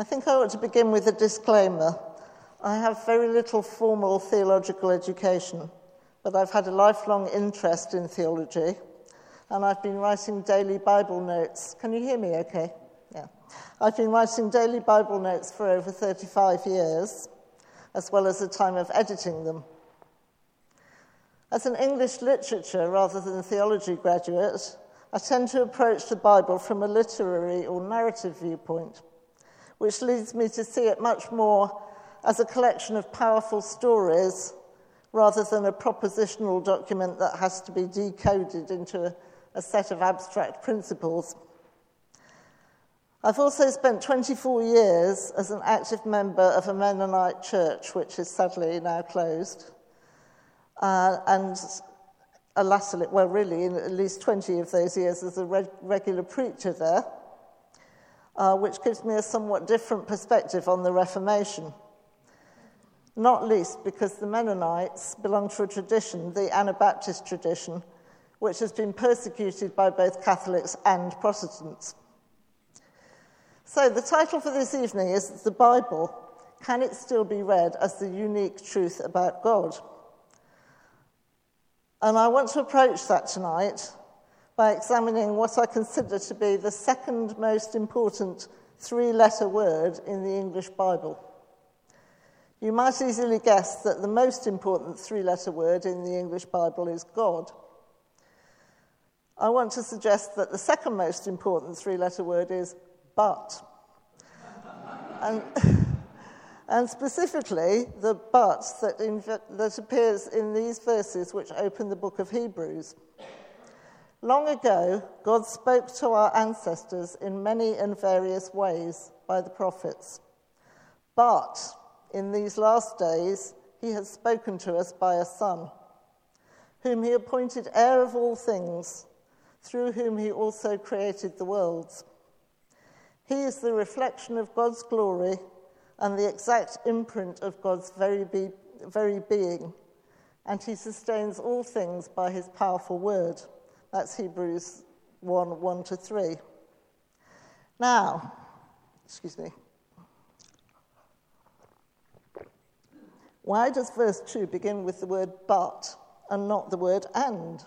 I think I ought to begin with a disclaimer. I have very little formal theological education, but I've had a lifelong interest in theology, and I've been writing daily Bible notes. Can you hear me okay? Yeah. I've been writing daily Bible notes for over 35 years, as well as a time of editing them. As an English literature rather than theology graduate, I tend to approach the Bible from a literary or narrative viewpoint, which leads me to see it much more as a collection of powerful stories rather than a propositional document that has to be decoded into a, a set of abstract principles. I've also spent 24 years as an active member of a Mennonite church, which is sadly now closed. Uh, and latterly, well, really, at least 20 of those years as a reg- regular preacher there, uh, which gives me a somewhat different perspective on the Reformation. Not least because the Mennonites belong to a tradition, the Anabaptist tradition, which has been persecuted by both Catholics and Protestants. So, the title for this evening is The Bible Can It Still Be Read as the Unique Truth About God? And I want to approach that tonight by examining what I consider to be the second most important three letter word in the English Bible. You might easily guess that the most important three letter word in the English Bible is God. I want to suggest that the second most important three letter word is but. and and specifically the but that, that appears in these verses which open the book of Hebrews. Long ago, God spoke to our ancestors in many and various ways by the prophets. But in these last days, he has spoken to us by a Son, whom he appointed heir of all things, through whom he also created the worlds. He is the reflection of God's glory and the exact imprint of God's very, be, very being. And he sustains all things by his powerful word. That's Hebrews 1 1 to 3. Now, excuse me. Why does verse 2 begin with the word but and not the word and?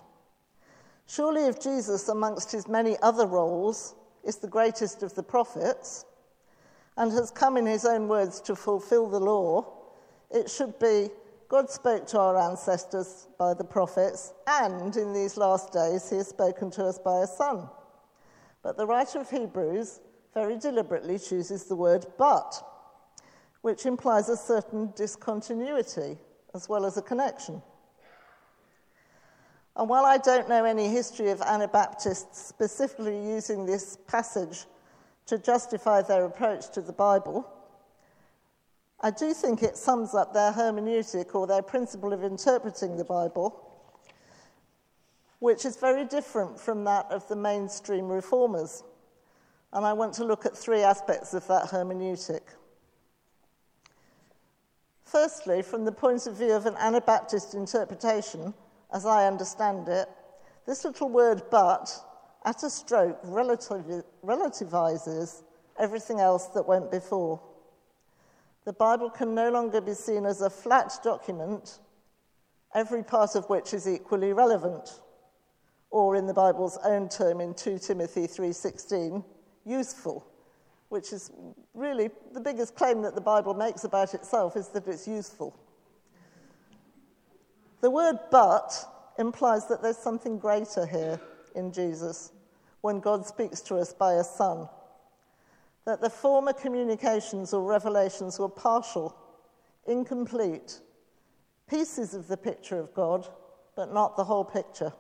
Surely, if Jesus, amongst his many other roles, is the greatest of the prophets, and has come in his own words to fulfill the law, it should be God spoke to our ancestors by the prophets, and in these last days he has spoken to us by a son. But the writer of Hebrews very deliberately chooses the word but, which implies a certain discontinuity as well as a connection. And while I don't know any history of Anabaptists specifically using this passage to justify their approach to the Bible, I do think it sums up their hermeneutic or their principle of interpreting the Bible, which is very different from that of the mainstream reformers. And I want to look at three aspects of that hermeneutic. Firstly, from the point of view of an Anabaptist interpretation, as I understand it, this little word but at a stroke, relativizes everything else that went before. The Bible can no longer be seen as a flat document, every part of which is equally relevant, or in the Bible's own term in 2 Timothy 3:16, useful, which is really the biggest claim that the Bible makes about itself is that it's useful. The word but implies that there's something greater here in Jesus when God speaks to us by a son. That the former communications or revelations were partial, incomplete, pieces of the picture of God, but not the whole picture.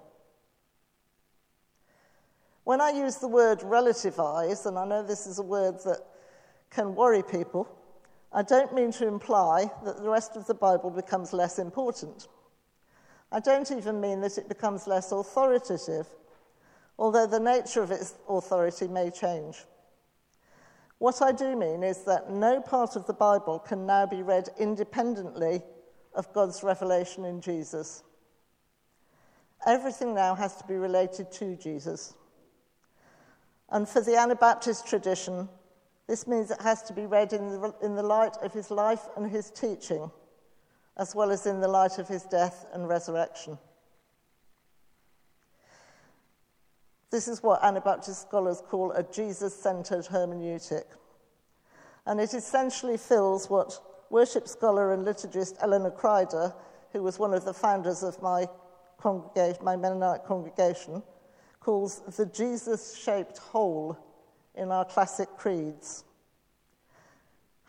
When I use the word relativize, and I know this is a word that can worry people, I don't mean to imply that the rest of the Bible becomes less important. I don't even mean that it becomes less authoritative although the nature of its authority may change. What I do mean is that no part of the Bible can now be read independently of God's revelation in Jesus. Everything now has to be related to Jesus. And for the Anabaptist tradition, This means it has to be read in the, in the light of his life and his teaching, as well as in the light of his death and resurrection. This is what Anabaptist scholars call a Jesus centered hermeneutic. And it essentially fills what worship scholar and liturgist Eleanor Kreider, who was one of the founders of my, congregation, my Mennonite congregation, calls the Jesus shaped hole in our classic creeds.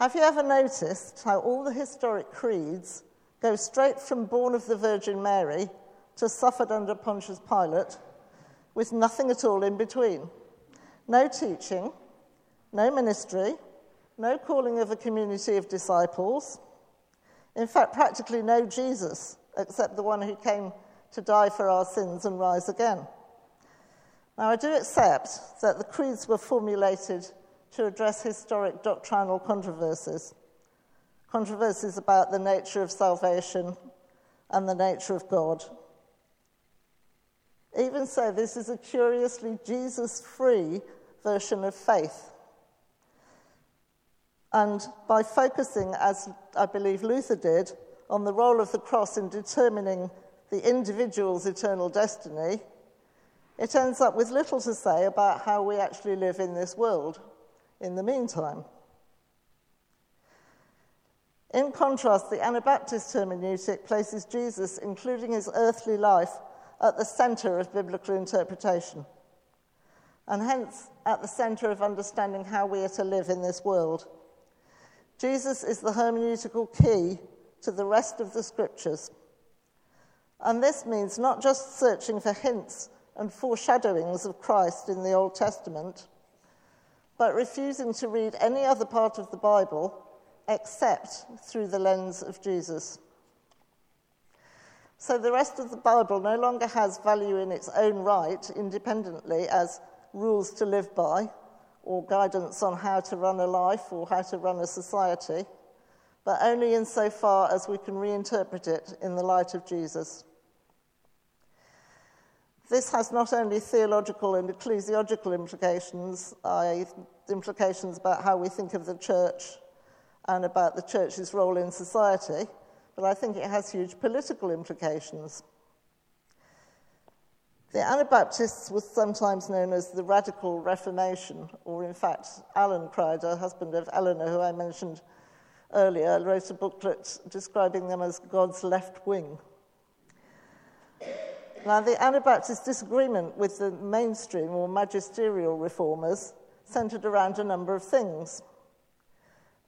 Have you ever noticed how all the historic creeds go straight from born of the Virgin Mary to suffered under Pontius Pilate with nothing at all in between? No teaching, no ministry, no calling of a community of disciples. In fact, practically no Jesus, except the one who came to die for our sins and rise again. Now, I do accept that the creeds were formulated to address historic doctrinal controversies, controversies about the nature of salvation and the nature of God. Even so, this is a curiously Jesus free version of faith. And by focusing, as I believe Luther did, on the role of the cross in determining the individual's eternal destiny, it ends up with little to say about how we actually live in this world in the meantime. In contrast, the Anabaptist hermeneutic places Jesus, including his earthly life, at the center of biblical interpretation, and hence at the center of understanding how we are to live in this world. Jesus is the hermeneutical key to the rest of the scriptures. And this means not just searching for hints and foreshadowings of Christ in the Old Testament, but refusing to read any other part of the Bible except through the lens of Jesus. So the rest of the Bible no longer has value in its own right, independently, as rules to live by, or guidance on how to run a life or how to run a society, but only insofar as we can reinterpret it in the light of Jesus. This has not only theological and ecclesiological implications, i.e., implications about how we think of the church and about the church's role in society, but I think it has huge political implications. The Anabaptists was sometimes known as the Radical Reformation, or in fact, Alan Kreider, husband of Eleanor, who I mentioned earlier, wrote a booklet describing them as God's left wing. Now, the Anabaptist disagreement with the mainstream or magisterial reformers centered around a number of things,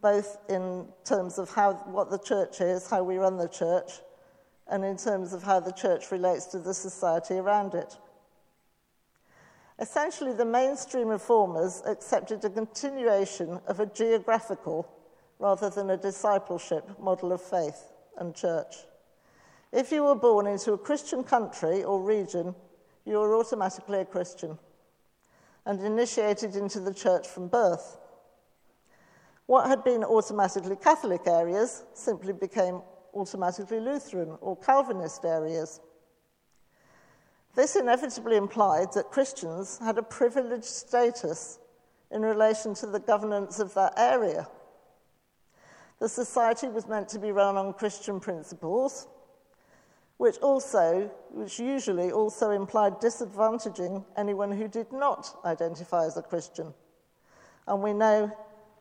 both in terms of how, what the church is, how we run the church, and in terms of how the church relates to the society around it. Essentially, the mainstream reformers accepted a continuation of a geographical rather than a discipleship model of faith and church. If you were born into a Christian country or region, you were automatically a Christian and initiated into the church from birth. What had been automatically Catholic areas simply became automatically Lutheran or Calvinist areas. This inevitably implied that Christians had a privileged status in relation to the governance of that area. The society was meant to be run on Christian principles, which also, which usually also implied disadvantaging anyone who did not identify as a Christian. And we know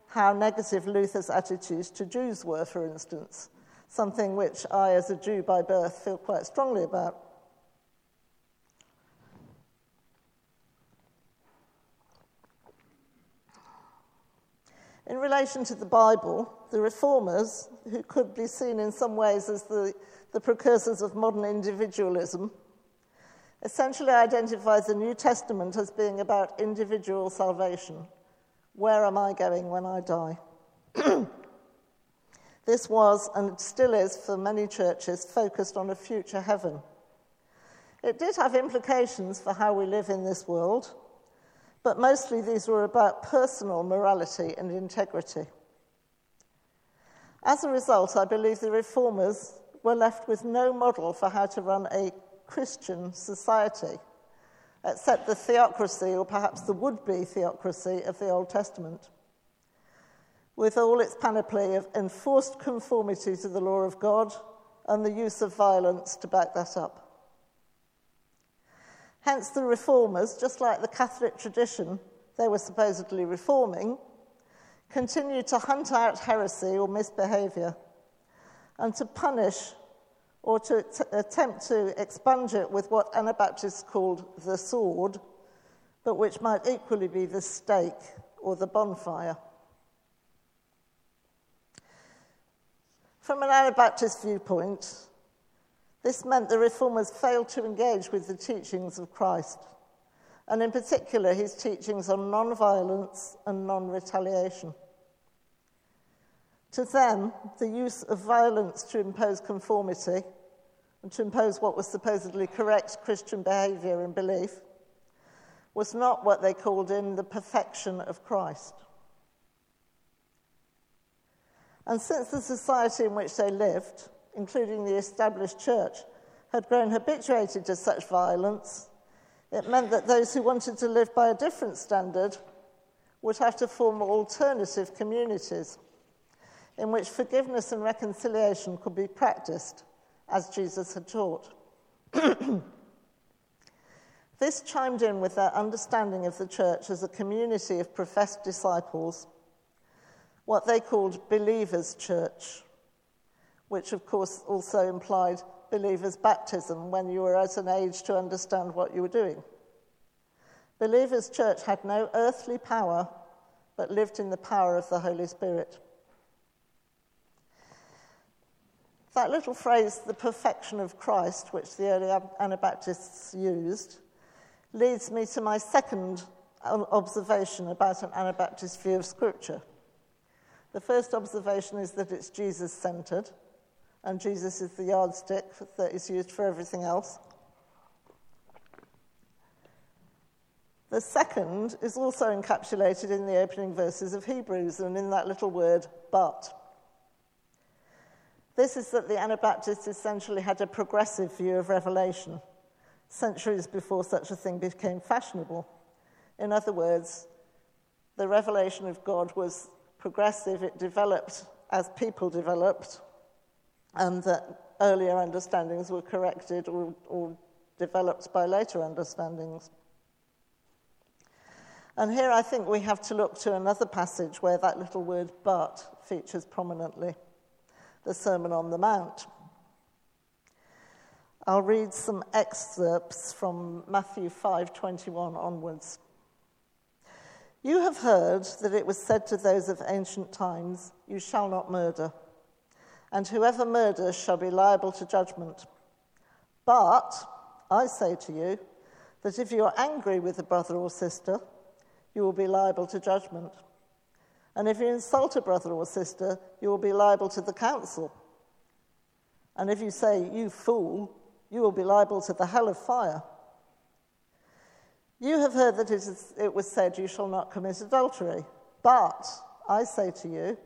how negative Luther's attitudes to Jews were, for instance, something which I, as a Jew by birth, feel quite strongly about. In relation to the Bible, the reformers, who could be seen in some ways as the the precursors of modern individualism, essentially identifies the New Testament as being about individual salvation. Where am I going when I die? this was and still is for many churches focused on a future heaven. It did have implications for how we live in this world, but mostly these were about personal morality and integrity. As a result, I believe the reformers were left with no model for how to run a Christian society, Uh, except the theocracy, or perhaps the would be theocracy, of the Old Testament. with all its panoply of enforced conformity to the law of God and the use of violence to back that up. Hence, the reformers, just like the Catholic tradition they were supposedly reforming, continued to hunt out heresy or misbehavior and to punish or to t- attempt to expunge it with what Anabaptists called the sword, but which might equally be the stake or the bonfire. From an Anabaptist viewpoint, this meant the reformers failed to engage with the teachings of Christ, and in particular his teachings on non violence and non retaliation. To them, the use of violence to impose conformity and to impose what was supposedly correct Christian behavior and belief was not what they called in the perfection of Christ. And since the society in which they lived, including the established church, had grown habituated to such violence, it meant that those who wanted to live by a different standard would have to form alternative communities in which forgiveness and reconciliation could be practiced as Jesus had taught. this chimed in with their understanding of the church as a community of professed disciples, what they called believers' church which of course also implied believers' baptism when you were at an age to understand what you were doing. Believers' church had no earthly power, but lived in the power of the Holy Spirit. That little phrase, the perfection of Christ, which the early Anabaptists used, leads me to my second observation about an Anabaptist view of Scripture. The first observation is that it's Jesus centered and Jesus is the yardstick that is used for everything else. The second is also encapsulated in the opening verses of Hebrews and in that little word, but. This is that the Anabaptists essentially had a progressive view of Revelation, centuries before such a thing became fashionable. In other words, the revelation of God was progressive, it developed as people developed, and that earlier understandings were corrected or, or developed by later understandings. And here I think we have to look to another passage where that little word but features prominently the Sermon on the Mount. I'll read some excerpts from Matthew 5:21 onwards. You have heard that it was said to those of ancient times, you shall not murder and whoever murders shall be liable to judgment. But I say to you that if you are angry with a brother or sister, you will be liable to judgment. And if you insult a brother or sister, you will be liable to the council. And if you say, you fool, you will be liable to the hell of fire. You have heard that it, is, it was said, You shall not commit adultery. But I say to you,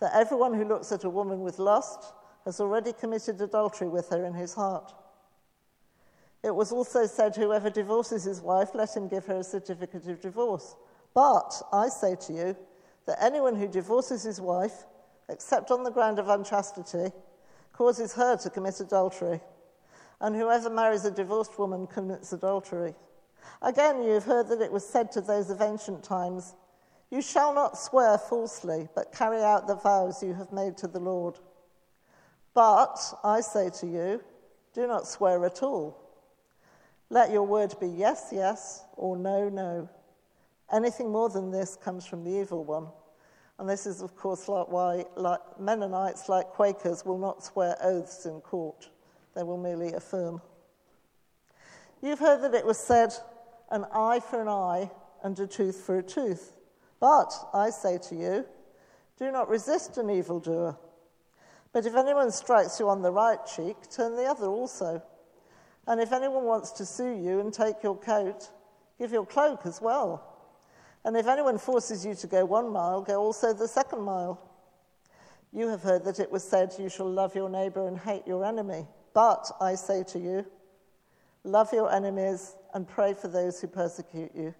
that everyone who looks at a woman with lust has already committed adultery with her in his heart. It was also said, Whoever divorces his wife, let him give her a certificate of divorce. But I say to you that anyone who divorces his wife, except on the ground of unchastity, causes her to commit adultery. And whoever marries a divorced woman commits adultery. Again, you have heard that it was said to those of ancient times, you shall not swear falsely, but carry out the vows you have made to the Lord. But I say to you, do not swear at all. Let your word be yes, yes, or no, no. Anything more than this comes from the evil one. And this is, of course, like why like Mennonites, like Quakers, will not swear oaths in court. They will merely affirm. You've heard that it was said, an eye for an eye and a tooth for a tooth. But I say to you, do not resist an evildoer. But if anyone strikes you on the right cheek, turn the other also. And if anyone wants to sue you and take your coat, give your cloak as well. And if anyone forces you to go one mile, go also the second mile. You have heard that it was said, You shall love your neighbor and hate your enemy. But I say to you, love your enemies and pray for those who persecute you.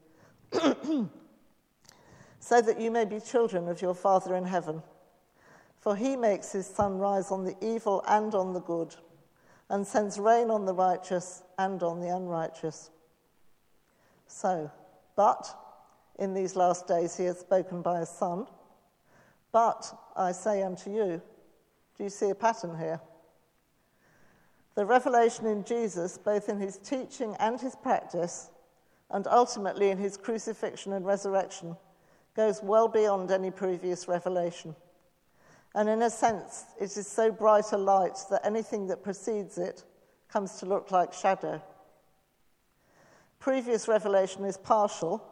so that you may be children of your Father in heaven. For he makes his sun rise on the evil and on the good, and sends rain on the righteous and on the unrighteous. So, but in these last days he has spoken by his Son. But I say unto you, do you see a pattern here? The revelation in Jesus, both in his teaching and his practice, and ultimately in his crucifixion and resurrection, goes well beyond any previous revelation. And in a sense, it is so bright a light that anything that precedes it comes to look like shadow. Previous revelation is partial,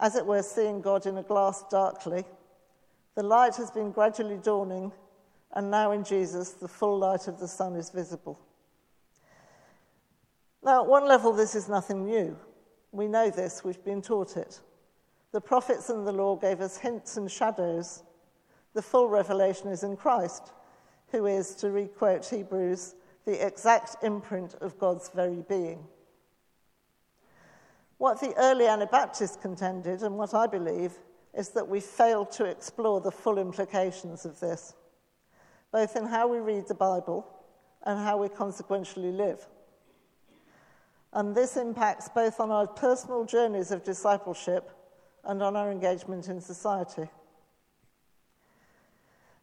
as it were seeing God in a glass darkly. The light has been gradually dawning, and now in Jesus, the full light of the sun is visible. Now, at one level, this is nothing new. We know this, we've been taught it. The prophets and the law gave us hints and shadows. The full revelation is in Christ, who is, to requote Hebrews, the exact imprint of God's very being. What the early Anabaptists contended, and what I believe, is that we failed to explore the full implications of this, both in how we read the Bible and how we consequentially live. And this impacts both on our personal journeys of discipleship and on our engagement in society.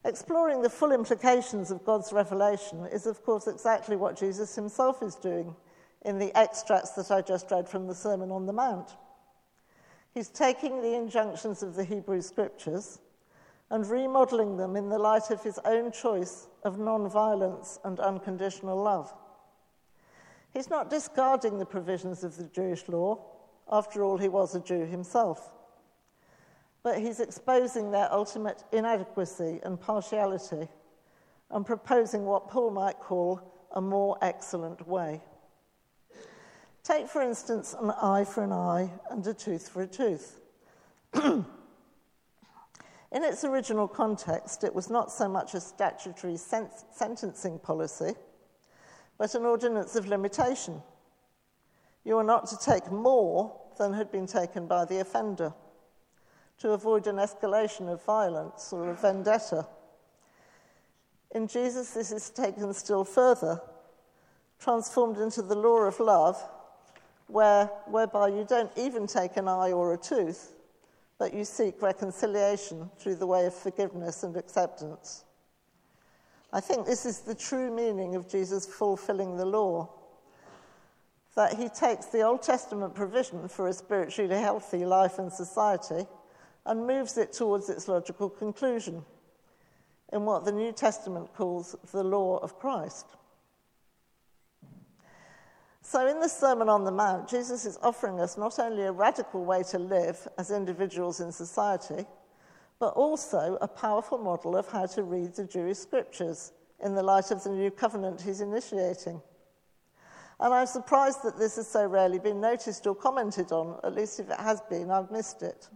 Exploring the full implications of God's revelation is, of course, exactly what Jesus himself is doing in the extracts that I just read from the Sermon on the Mount. He's taking the injunctions of the Hebrew Scriptures and remodeling them in the light of his own choice of non-violence and unconditional love. He's not discarding the provisions of the Jewish law. After all, he was a Jew himself but he's exposing their ultimate inadequacy and partiality and proposing what Paul might call a more excellent way. Take, for instance, an eye for an eye and a tooth for a tooth. In its original context, it was not so much a statutory sen- sentencing policy, but an ordinance of limitation. You are not to take more than had been taken by the offender to avoid an escalation of violence or a vendetta. In Jesus, this is taken still further, transformed into the law of love, where, whereby you don't even take an eye or a tooth, but you seek reconciliation through the way of forgiveness and acceptance. I think this is the true meaning of Jesus fulfilling the law. That he takes the Old Testament provision for a spiritually healthy life and society and moves it towards its logical conclusion in what the New Testament calls the law of Christ. So, in the Sermon on the Mount, Jesus is offering us not only a radical way to live as individuals in society, but also a powerful model of how to read the Jewish scriptures in the light of the new covenant he's initiating. And I'm surprised that this has so rarely been noticed or commented on, at least if it has been, I've missed it.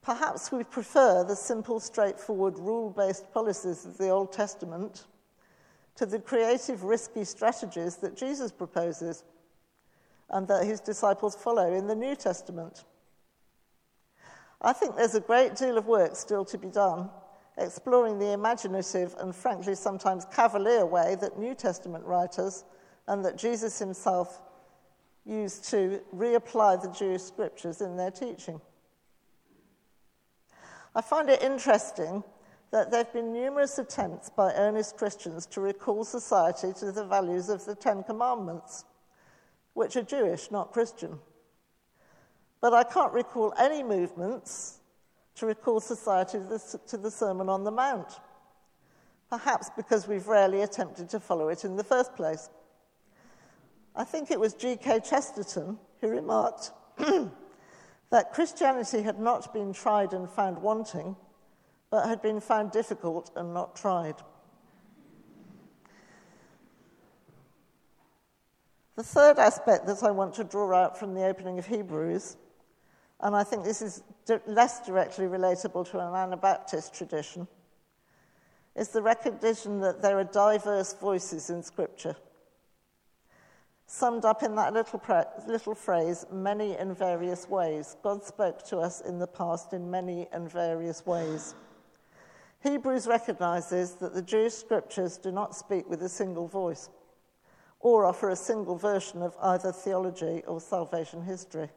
Perhaps we prefer the simple, straightforward, rule based policies of the Old Testament to the creative, risky strategies that Jesus proposes and that his disciples follow in the New Testament. I think there's a great deal of work still to be done exploring the imaginative and frankly sometimes cavalier way that New Testament writers and that Jesus himself used to reapply the Jewish scriptures in their teaching. I find it interesting that there have been numerous attempts by earnest Christians to recall society to the values of the Ten Commandments, which are Jewish, not Christian. But I can't recall any movements to recall society to the Sermon on the Mount, perhaps because we've rarely attempted to follow it in the first place. I think it was G.K. Chesterton who remarked that Christianity had not been tried and found wanting, but had been found difficult and not tried. The third aspect that I want to draw out from the opening of Hebrews, and I think this is less directly relatable to an Anabaptist tradition, is the recognition that there are diverse voices in Scripture. summed up in that little, little phrase, many and various ways. God spoke to us in the past in many and various ways. Hebrews recognizes that the Jewish scriptures do not speak with a single voice or offer a single version of either theology or salvation history.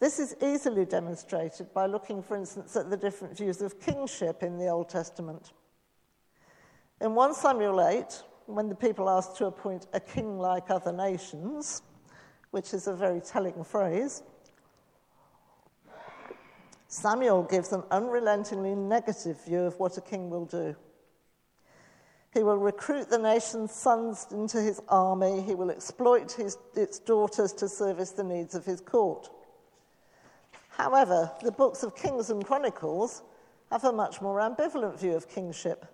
This is easily demonstrated by looking, for instance, at the different views of kingship in the Old Testament. In 1 Samuel 8, when the people asked to appoint a king like other nations, which is a very telling phrase, Samuel gives an unrelentingly negative view of what a king will do. He will recruit the nation's sons into his army. He will exploit his, its daughters to service the needs of his court. However, the books of Kings and Chronicles have a much more ambivalent view of kingship,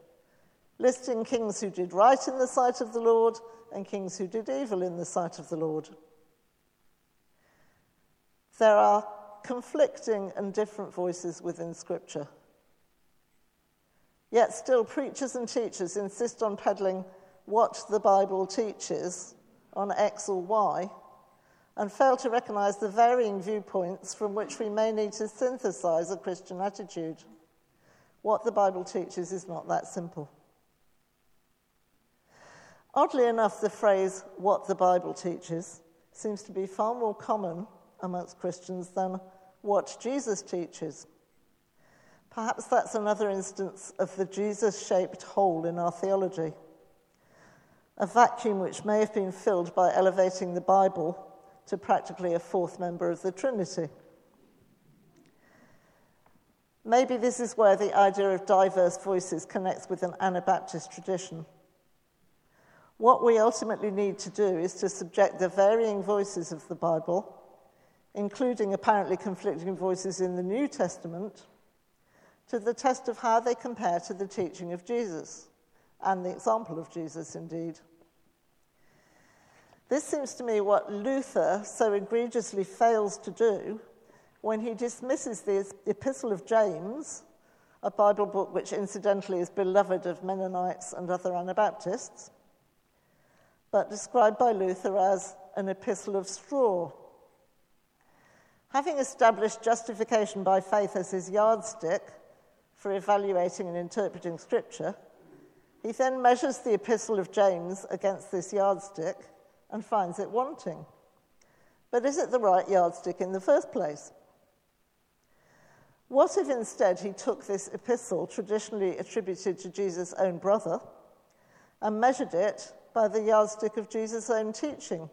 listing kings who did right in the sight of the Lord and kings who did evil in the sight of the Lord. There are conflicting and different voices within Scripture. Yet still, preachers and teachers insist on peddling what the Bible teaches on X or Y and fail to recognize the varying viewpoints from which we may need to synthesize a Christian attitude. What the Bible teaches is not that simple. Oddly enough, the phrase, what the Bible teaches, seems to be far more common amongst Christians than what Jesus teaches. Perhaps that's another instance of the Jesus shaped hole in our theology, a vacuum which may have been filled by elevating the Bible to practically a fourth member of the Trinity. Maybe this is where the idea of diverse voices connects with an Anabaptist tradition. What we ultimately need to do is to subject the varying voices of the Bible, including apparently conflicting voices in the New Testament, to the test of how they compare to the teaching of Jesus and the example of Jesus, indeed. This seems to me what Luther so egregiously fails to do when he dismisses the Epistle of James, a Bible book which incidentally is beloved of Mennonites and other Anabaptists, but described by Luther as an epistle of straw. Having established justification by faith as his yardstick, for evaluating and interpreting Scripture, he then measures the Epistle of James against this yardstick and finds it wanting. But is it the right yardstick in the first place? What if instead he took this epistle, traditionally attributed to Jesus' own brother, and measured it by the yardstick of Jesus' own teaching?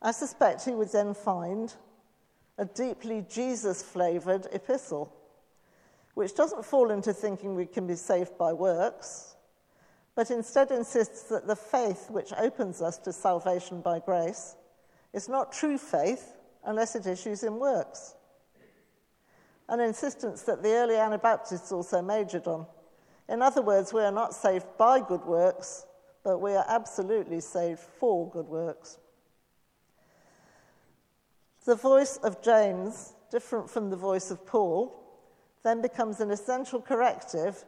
I suspect he would then find a deeply Jesus flavored epistle which doesn't fall into thinking we can be saved by works, but instead insists that the faith which opens us to salvation by grace is not true faith unless it issues in works. An insistence that the early Anabaptists also majored on. In other words, we are not saved by good works, but we are absolutely saved for good works. The voice of James, different from the voice of Paul, then becomes an essential corrective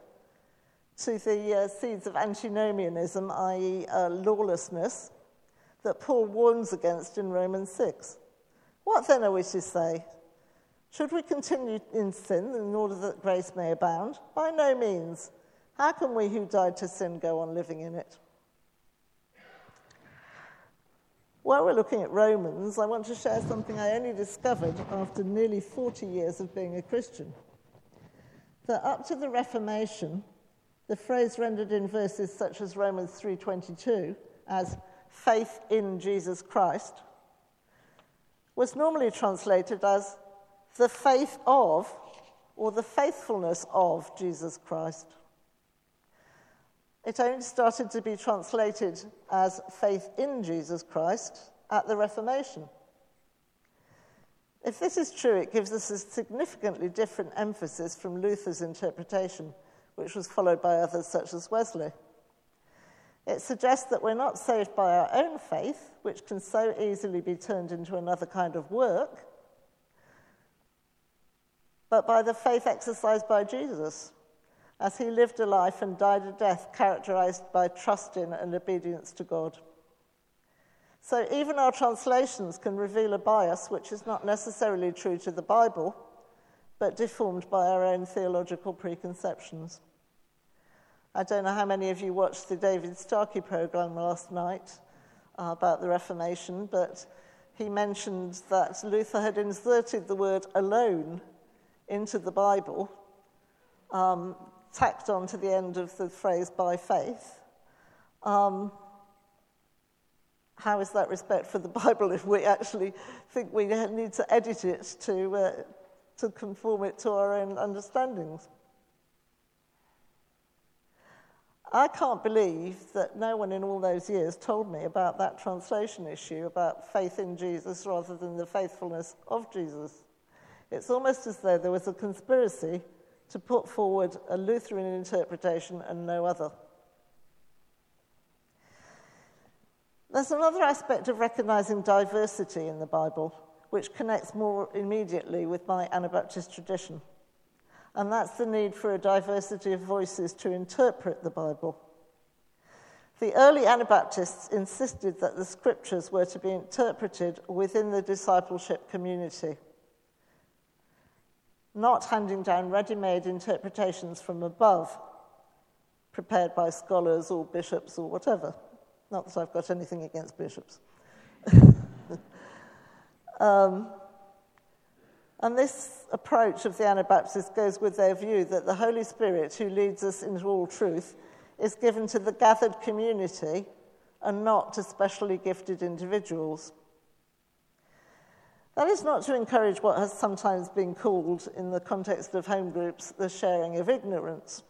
to the uh, seeds of antinomianism, i.e., uh, lawlessness, that Paul warns against in Romans 6. What then are we to say? Should we continue in sin in order that grace may abound? By no means. How can we who died to sin go on living in it? While we're looking at Romans, I want to share something I only discovered after nearly 40 years of being a Christian that up to the Reformation, the phrase rendered in verses such as Romans 3:22 as faith in Jesus Christ was normally translated as the faith of or the faithfulness of Jesus Christ. It only started to be translated as faith in Jesus Christ at the Reformation. If this is true, it gives us a significantly different emphasis from Luther's interpretation, which was followed by others such as Wesley. It suggests that we're not saved by our own faith, which can so easily be turned into another kind of work, but by the faith exercised by Jesus, as he lived a life and died a death characterized by trust in and obedience to God. So even our translations can reveal a bias which is not necessarily true to the Bible, but deformed by our own theological preconceptions. I don't know how many of you watched the David Starkey program last night uh, about the Reformation, but he mentioned that Luther had inserted the word alone into the Bible, um, tacked on to the end of the phrase by faith. Um, how is that respect for the Bible if we actually think we need to edit it to, uh, to conform it to our own understandings? I can't believe that no one in all those years told me about that translation issue about faith in Jesus rather than the faithfulness of Jesus. It's almost as though there was a conspiracy to put forward a Lutheran interpretation and no other. There's another aspect of recognizing diversity in the Bible which connects more immediately with my Anabaptist tradition, and that's the need for a diversity of voices to interpret the Bible. The early Anabaptists insisted that the scriptures were to be interpreted within the discipleship community, not handing down ready made interpretations from above, prepared by scholars or bishops or whatever. Not that I've got anything against bishops. um, and this approach of the Anabaptists goes with their view that the Holy Spirit, who leads us into all truth, is given to the gathered community and not to specially gifted individuals. That is not to encourage what has sometimes been called, in the context of home groups, the sharing of ignorance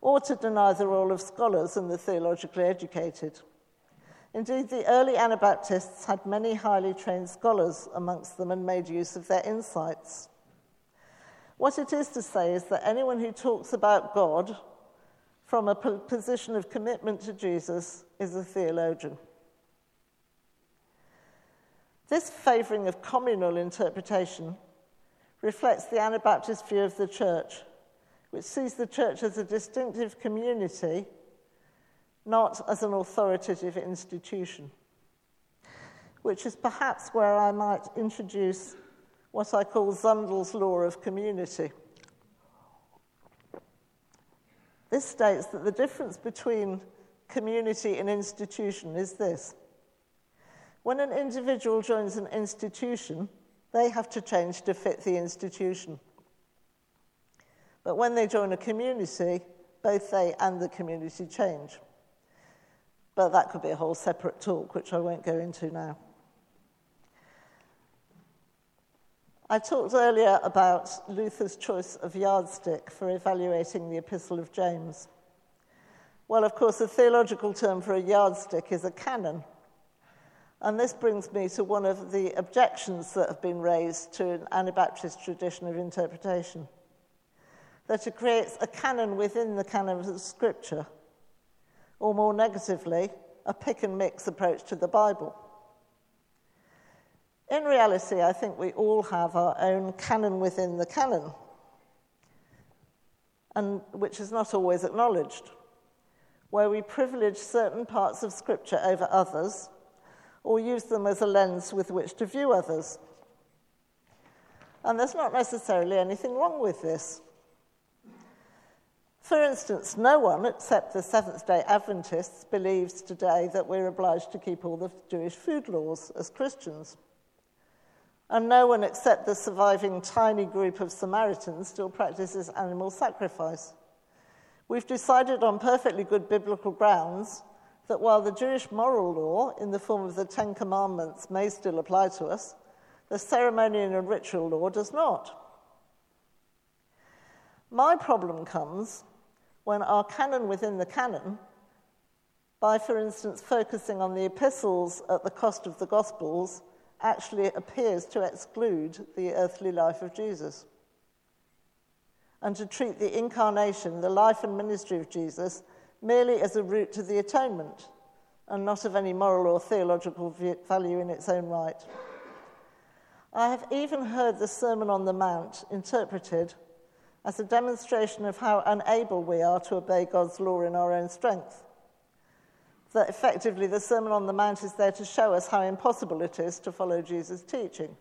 or to deny the role of scholars and the theologically educated. Indeed, the early Anabaptists had many highly trained scholars amongst them and made use of their insights. What it is to say is that anyone who talks about God from a position of commitment to Jesus is a theologian. This favouring of communal interpretation reflects the Anabaptist view of the church which sees the church as a distinctive community, not as an authoritative institution, which is perhaps where I might introduce what I call Zundel's law of community. This states that the difference between community and institution is this. When an individual joins an institution, they have to change to fit the institution. But when they join a community, both they and the community change. But that could be a whole separate talk, which I won't go into now. I talked earlier about Luther's choice of yardstick for evaluating the Epistle of James. Well, of course, the theological term for a yardstick is a canon. And this brings me to one of the objections that have been raised to an Anabaptist tradition of interpretation that it creates a canon within the canon of Scripture, or more negatively, a pick and mix approach to the Bible. In reality, I think we all have our own canon within the canon, and which is not always acknowledged, where we privilege certain parts of Scripture over others, or use them as a lens with which to view others. And there's not necessarily anything wrong with this. For instance, no one except the Seventh day Adventists believes today that we're obliged to keep all the Jewish food laws as Christians. And no one except the surviving tiny group of Samaritans still practices animal sacrifice. We've decided on perfectly good biblical grounds that while the Jewish moral law, in the form of the Ten Commandments, may still apply to us, the ceremonial and ritual law does not. My problem comes when our canon within the canon, by, for instance, focusing on the epistles at the cost of the Gospels, actually appears to exclude the earthly life of Jesus. And to treat the incarnation, the life and ministry of Jesus, merely as a route to the atonement and not of any moral or theological value in its own right. I have even heard the Sermon on the Mount interpreted as a demonstration of how unable we are to obey God's law in our own strength. that effectively the Sermon on the Mount is there to show us how impossible it is to follow Jesus' teaching,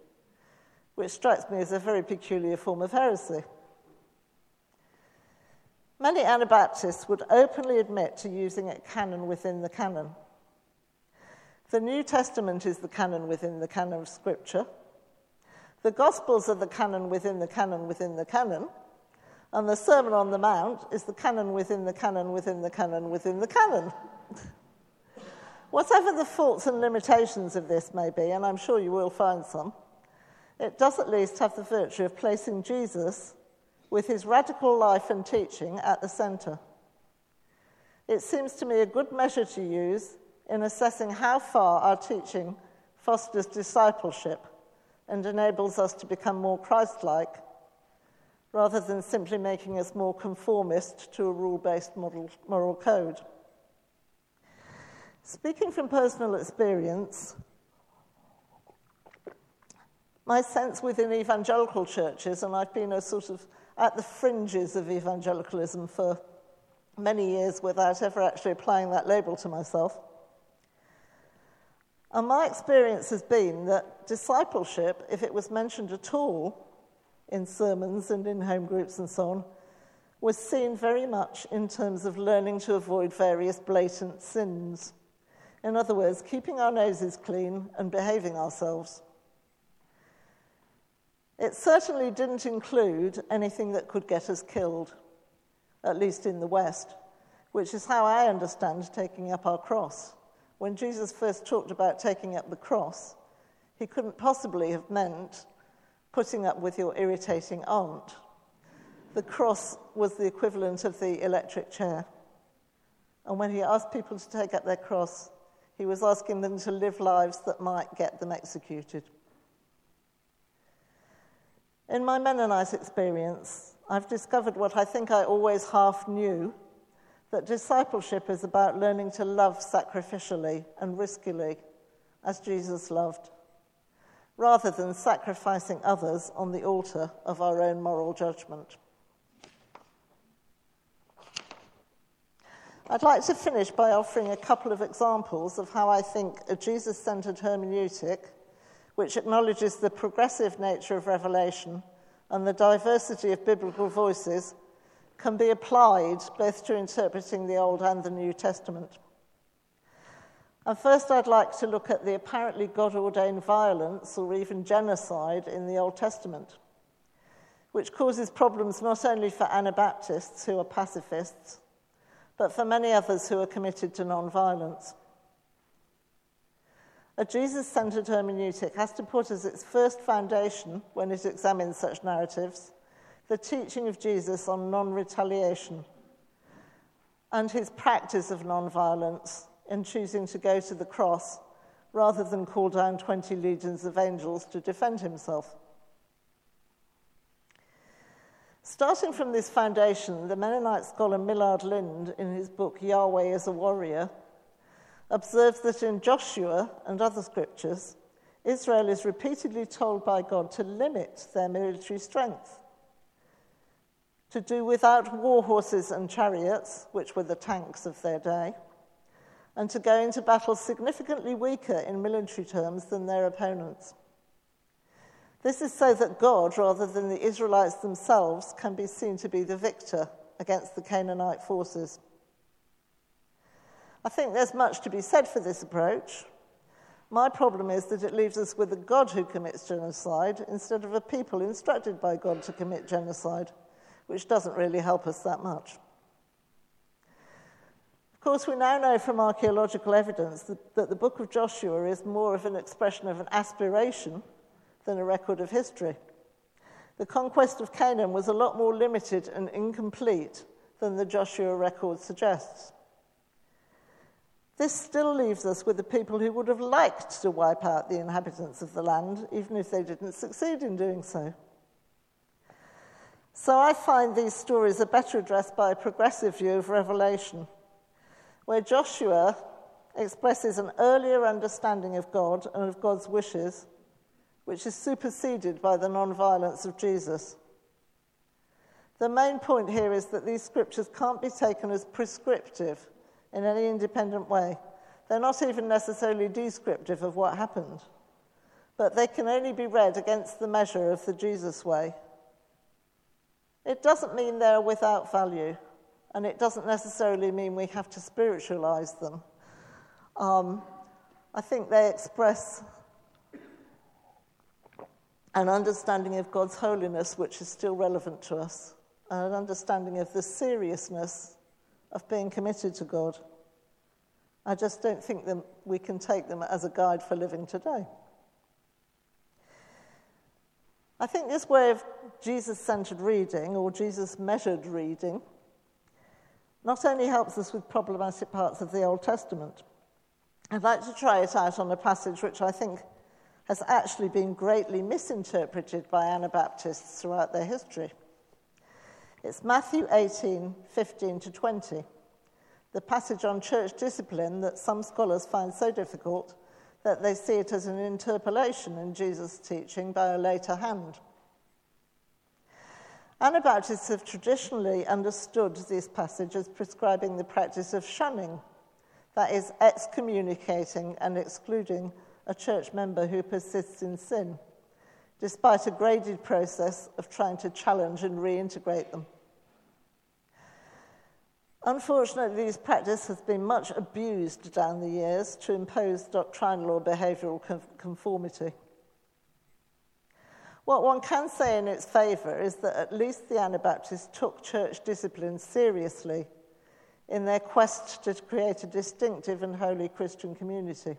which strikes me as a very peculiar form of heresy. Many Anabaptists would openly admit to using a canon within the canon. The New Testament is the canon within the canon of Scripture. The Gospels are the canon within the canon within the canon. And the Sermon on the Mount is the canon within the canon within the canon within the canon. Whatever the faults and limitations of this may be, and I'm sure you will find some, it does at least have the virtue of placing Jesus with his radical life and teaching at the centre. It seems to me a good measure to use in assessing how far our teaching fosters discipleship and enables us to become more Christ like, rather than simply making us more conformist to a rule based moral code. Speaking from personal experience, my sense within evangelical churches, and I've been a sort of at the fringes of evangelicalism for many years without ever actually applying that label to myself. And my experience has been that discipleship, if it was mentioned at all in sermons and in home groups and so on, was seen very much in terms of learning to avoid various blatant sins. In other words, keeping our noses clean and behaving ourselves. It certainly didn't include anything that could get us killed, at least in the West, which is how I understand taking up our cross. When Jesus first talked about taking up the cross, he couldn't possibly have meant putting up with your irritating aunt. The cross was the equivalent of the electric chair. And when he asked people to take up their cross, he was asking them to live lives that might get them executed. In my Mennonite experience, I've discovered what I think I always half knew that discipleship is about learning to love sacrificially and riskily, as Jesus loved, rather than sacrificing others on the altar of our own moral judgment. I'd like to finish by offering a couple of examples of how I think a Jesus centered hermeneutic which acknowledges the progressive nature of revelation and the diversity of biblical voices, can be applied both to interpreting the Old and the New Testament. And first, I'd like to look at the apparently God ordained violence or even genocide in the Old Testament, which causes problems not only for Anabaptists who are pacifists, but for many others who are committed to non violence. A Jesus centered hermeneutic has to put as its first foundation, when it examines such narratives, the teaching of Jesus on non retaliation and his practice of non violence in choosing to go to the cross rather than call down 20 legions of angels to defend himself. Starting from this foundation, the Mennonite scholar Millard Lind, in his book Yahweh is a Warrior, observes that in Joshua and other scriptures, Israel is repeatedly told by God to limit their military strength, to do without war horses and chariots, which were the tanks of their day, and to go into battle significantly weaker in military terms than their opponents. This is so that God, rather than the Israelites themselves, can be seen to be the victor against the Canaanite forces. I think there's much to be said for this approach. My problem is that it leaves us with a God who commits genocide instead of a people instructed by God to commit genocide, which doesn't really help us that much. Of course, we now know from archaeological evidence that, that the book of Joshua is more of an expression of an aspiration than a record of history. The conquest of Canaan was a lot more limited and incomplete than the Joshua record suggests. This still leaves us with the people who would have liked to wipe out the inhabitants of the land, even if they didn't succeed in doing so. So I find these stories are better addressed by a progressive view of Revelation, where Joshua expresses an earlier understanding of God and of God's wishes, which is superseded by the non-violence of Jesus. The main point here is that these scriptures can't be taken as prescriptive in any independent way, They're not even necessarily descriptive of what happened, but they can only be read against the measure of the Jesus way. It doesn't mean they're without value, and it doesn't necessarily mean we have to spiritualize them. Um, I think they express an understanding of God's holiness which is still relevant to us, and an understanding of the seriousness of being committed to God. I just don't think that we can take them as a guide for living today. I think this way of Jesus centered reading or Jesus measured reading not only helps us with problematic parts of the Old Testament, I'd like to try it out on a passage which I think has actually been greatly misinterpreted by Anabaptists throughout their history. It's Matthew 18 15 to 20, the passage on church discipline that some scholars find so difficult that they see it as an interpolation in Jesus' teaching by a later hand. Anabaptists have traditionally understood this passage as prescribing the practice of shunning, that is, excommunicating and excluding a church member who persists in sin, despite a graded process of trying to challenge and reintegrate them. Unfortunately, this practice has been much abused down the years to impose doctrinal or behavioural conformity. What one can say in its favour is that at least the Anabaptists took church discipline seriously in their quest to create a distinctive and holy Christian community.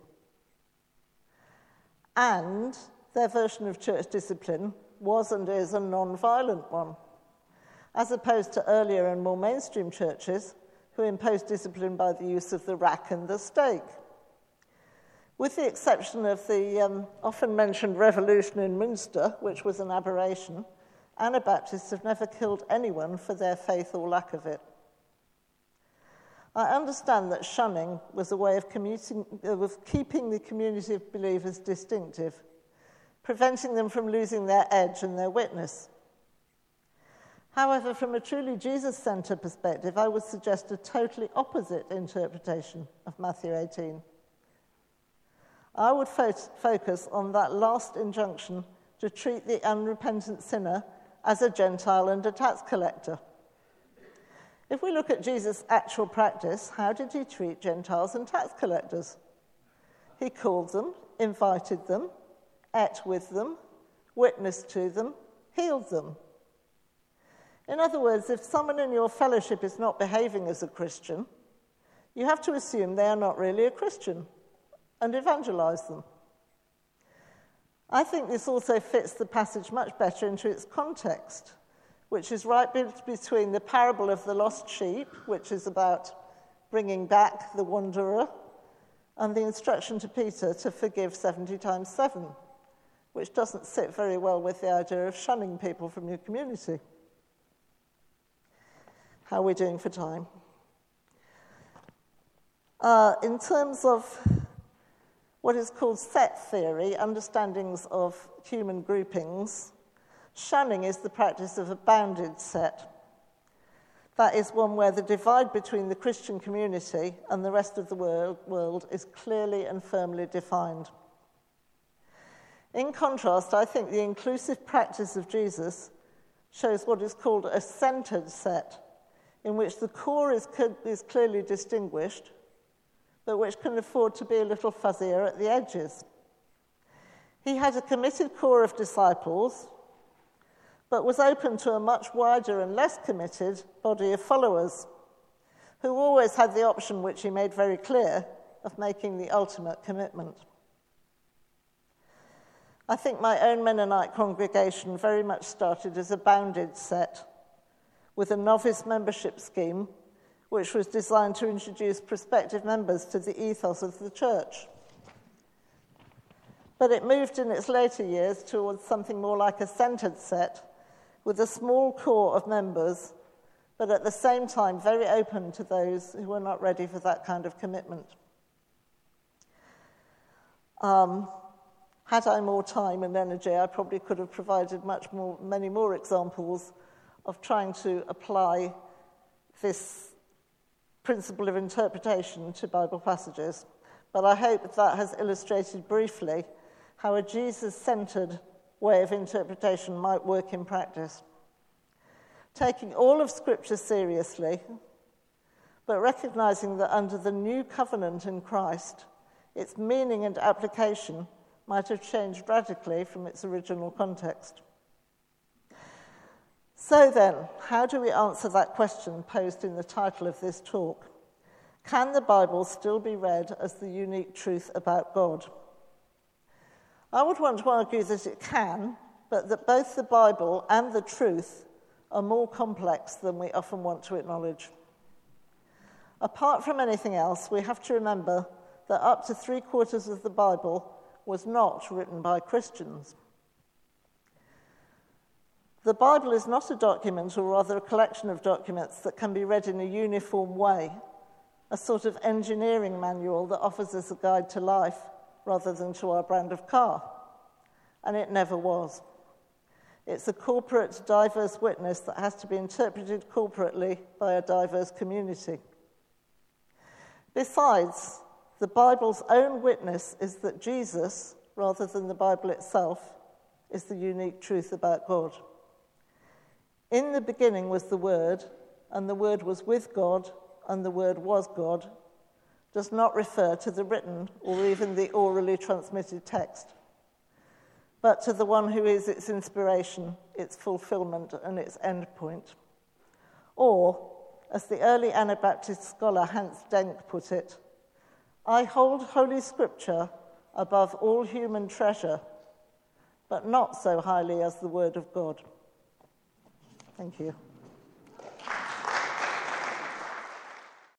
And their version of church discipline was and is a non violent one, as opposed to earlier and more mainstream churches who imposed discipline by the use of the rack and the stake. With the exception of the um, often mentioned revolution in Munster, which was an aberration, Anabaptists have never killed anyone for their faith or lack of it. I understand that shunning was a way of, uh, of keeping the community of believers distinctive, preventing them from losing their edge and their witness. However, from a truly Jesus centered perspective, I would suggest a totally opposite interpretation of Matthew 18. I would fo- focus on that last injunction to treat the unrepentant sinner as a Gentile and a tax collector. If we look at Jesus' actual practice, how did he treat Gentiles and tax collectors? He called them, invited them, ate with them, witnessed to them, healed them. In other words, if someone in your fellowship is not behaving as a Christian, you have to assume they are not really a Christian and evangelize them. I think this also fits the passage much better into its context which is right between the parable of the lost sheep, which is about bringing back the wanderer, and the instruction to Peter to forgive 70 times 7, which doesn't sit very well with the idea of shunning people from your community. How are we doing for time? Uh, in terms of what is called set theory, understandings of human groupings, Shunning is the practice of a bounded set. That is one where the divide between the Christian community and the rest of the world, world is clearly and firmly defined. In contrast, I think the inclusive practice of Jesus shows what is called a centered set, in which the core is, is clearly distinguished, but which can afford to be a little fuzzier at the edges. He had a committed core of disciples but was open to a much wider and less committed body of followers, who always had the option, which he made very clear, of making the ultimate commitment. I think my own Mennonite congregation very much started as a bounded set, with a novice membership scheme which was designed to introduce prospective members to the ethos of the church. But it moved in its later years towards something more like a centered set with a small core of members, but at the same time very open to those who were not ready for that kind of commitment. Um, had I more time and energy, I probably could have provided much more, many more examples of trying to apply this principle of interpretation to Bible passages. but I hope that has illustrated briefly how a Jesus centered way of interpretation might work in practice. Taking all of Scripture seriously, but recognizing that under the new covenant in Christ, its meaning and application might have changed radically from its original context. So, then, how do we answer that question posed in the title of this talk? Can the Bible still be read as the unique truth about God? I would want to argue that it can, but that both the Bible and the truth are more complex than we often want to acknowledge. Apart from anything else, we have to remember that up to three quarters of the Bible was not written by Christians. The Bible is not a document, or rather a collection of documents, that can be read in a uniform way, a sort of engineering manual that offers us a guide to life rather than to our brand of car. And it never was. It's a corporate, diverse witness that has to be interpreted corporately by a diverse community. Besides, the Bible's own witness is that Jesus, rather than the Bible itself, is the unique truth about God. In the beginning was the Word, and the Word was with God, and the Word was God, does not refer to the written or even the orally transmitted text, but to the one who is its inspiration, its fulfillment, and its end point. Or, as the early Anabaptist scholar Hans Denck put it, I hold Holy Scripture above all human treasure, but not so highly as the Word of God. Thank you.